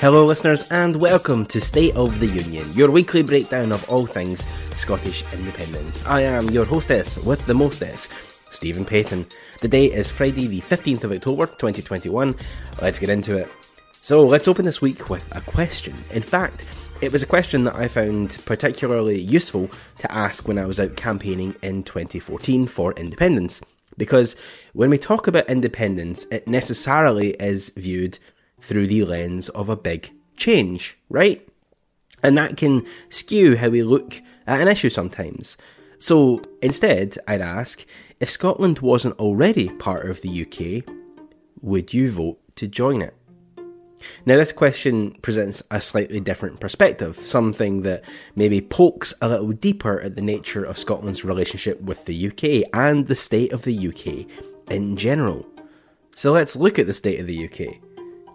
Hello, listeners, and welcome to State of the Union, your weekly breakdown of all things Scottish independence. I am your hostess with the mostess, Stephen Paton. The day is Friday, the 15th of October 2021. Let's get into it. So, let's open this week with a question. In fact, it was a question that I found particularly useful to ask when I was out campaigning in 2014 for independence. Because when we talk about independence, it necessarily is viewed through the lens of a big change, right? And that can skew how we look at an issue sometimes. So instead, I'd ask if Scotland wasn't already part of the UK, would you vote to join it? Now, this question presents a slightly different perspective, something that maybe pokes a little deeper at the nature of Scotland's relationship with the UK and the state of the UK in general. So let's look at the state of the UK.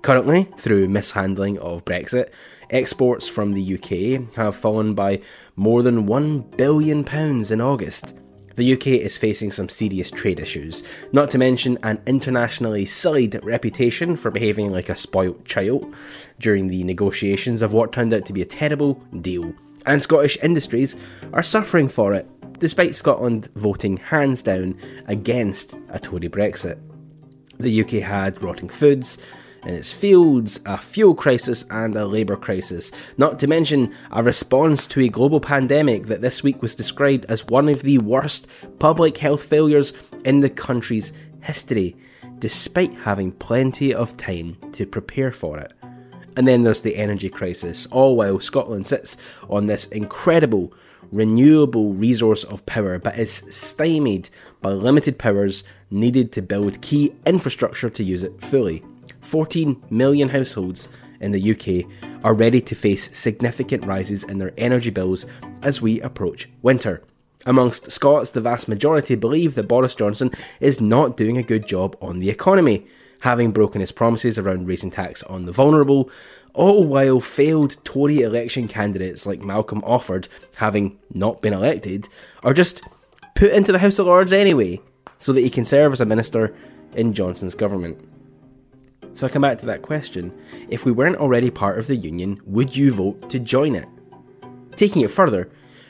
Currently, through mishandling of Brexit, exports from the UK have fallen by more than £1 billion in August. The UK is facing some serious trade issues, not to mention an internationally sullied reputation for behaving like a spoilt child during the negotiations of what turned out to be a terrible deal. And Scottish industries are suffering for it, despite Scotland voting hands down against a Tory Brexit. The UK had rotting foods, in its fields, a fuel crisis, and a labour crisis, not to mention a response to a global pandemic that this week was described as one of the worst public health failures in the country's history, despite having plenty of time to prepare for it. And then there's the energy crisis, all while Scotland sits on this incredible renewable resource of power but is stymied by limited powers needed to build key infrastructure to use it fully. 14 million households in the UK are ready to face significant rises in their energy bills as we approach winter. Amongst Scots, the vast majority believe that Boris Johnson is not doing a good job on the economy, having broken his promises around raising tax on the vulnerable, all while failed Tory election candidates like Malcolm Offord, having not been elected, are just put into the House of Lords anyway, so that he can serve as a minister in Johnson's government. So I come back to that question if we weren't already part of the Union, would you vote to join it? Taking it further,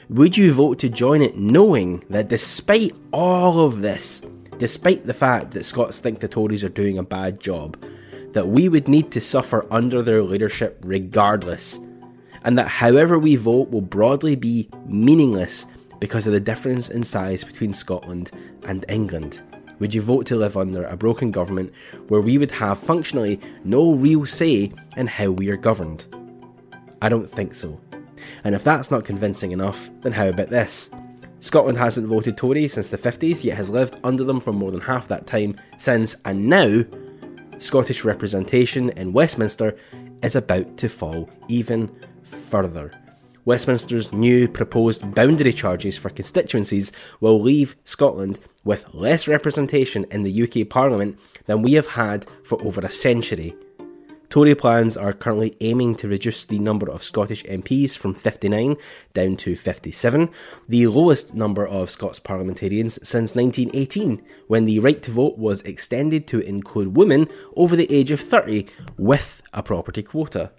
would you vote to join it knowing that despite all of this, despite the fact that Scots think the Tories are doing a bad job, that we would need to suffer under their leadership regardless, and that however we vote will broadly be meaningless because of the difference in size between Scotland and England? Would you vote to live under a broken government where we would have functionally no real say in how we are governed? I don't think so. And if that's not convincing enough, then how about this? Scotland hasn't voted Tory since the 50s, yet has lived under them for more than half that time since, and now, Scottish representation in Westminster is about to fall even further. Westminster's new proposed boundary charges for constituencies will leave Scotland with less representation in the UK Parliament than we have had for over a century. Tory plans are currently aiming to reduce the number of Scottish MPs from 59 down to 57, the lowest number of Scots parliamentarians since 1918, when the right to vote was extended to include women over the age of 30 with a property quota.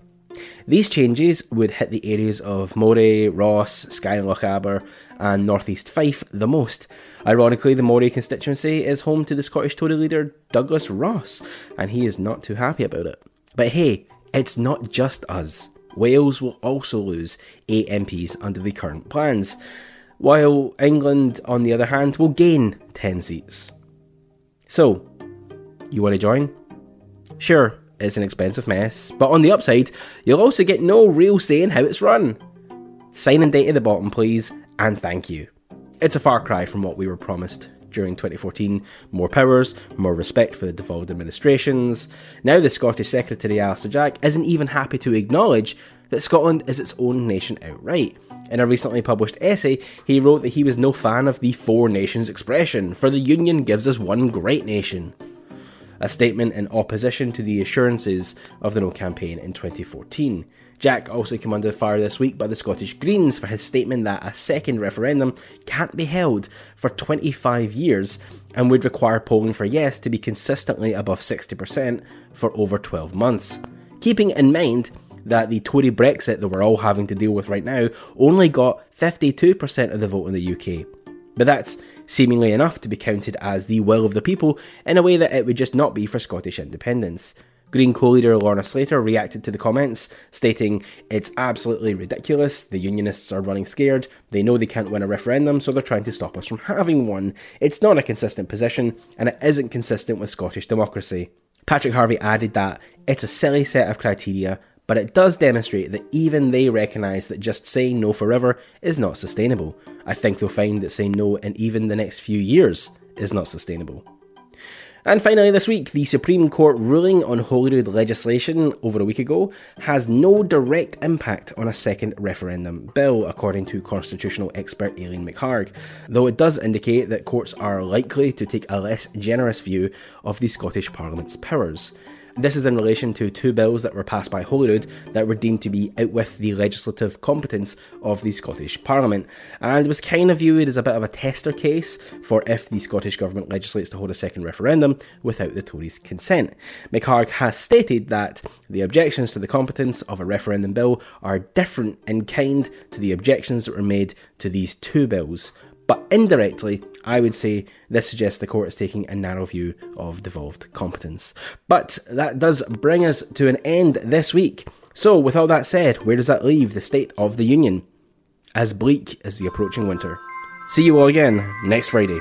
These changes would hit the areas of Moray, Ross, Skye and Lochaber, and North East Fife the most. Ironically, the Moray constituency is home to the Scottish Tory leader Douglas Ross, and he is not too happy about it. But hey, it's not just us. Wales will also lose 8 MPs under the current plans, while England, on the other hand, will gain 10 seats. So, you want to join? Sure, it's an expensive mess, but on the upside, you'll also get no real say in how it's run. Sign and date at the bottom, please, and thank you. It's a far cry from what we were promised during 2014 more powers, more respect for the devolved administrations. Now, the Scottish Secretary Alister Jack isn't even happy to acknowledge that Scotland is its own nation outright. In a recently published essay, he wrote that he was no fan of the four nations expression, for the Union gives us one great nation a statement in opposition to the assurances of the No campaign in 2014. Jack also came under fire this week by the Scottish Greens for his statement that a second referendum can't be held for 25 years and would require polling for yes to be consistently above 60% for over 12 months. Keeping in mind that the Tory Brexit that we're all having to deal with right now only got 52% of the vote in the UK. But that's seemingly enough to be counted as the will of the people in a way that it would just not be for Scottish independence. Green co leader Lorna Slater reacted to the comments, stating, It's absolutely ridiculous. The Unionists are running scared. They know they can't win a referendum, so they're trying to stop us from having one. It's not a consistent position, and it isn't consistent with Scottish democracy. Patrick Harvie added that it's a silly set of criteria, but it does demonstrate that even they recognise that just saying no forever is not sustainable. I think they'll find that saying no in even the next few years is not sustainable. And finally, this week, the Supreme Court ruling on Holyrood legislation over a week ago has no direct impact on a second referendum bill, according to constitutional expert Aileen McHarg, though it does indicate that courts are likely to take a less generous view of the Scottish Parliament's powers. This is in relation to two bills that were passed by Holyrood that were deemed to be out with the legislative competence of the Scottish Parliament, and was kind of viewed as a bit of a tester case for if the Scottish Government legislates to hold a second referendum without the Tories' consent. McHarg has stated that the objections to the competence of a referendum bill are different in kind to the objections that were made to these two bills, but indirectly, I would say this suggests the court is taking a narrow view of devolved competence. But that does bring us to an end this week. So, with all that said, where does that leave the state of the Union? As bleak as the approaching winter. See you all again next Friday.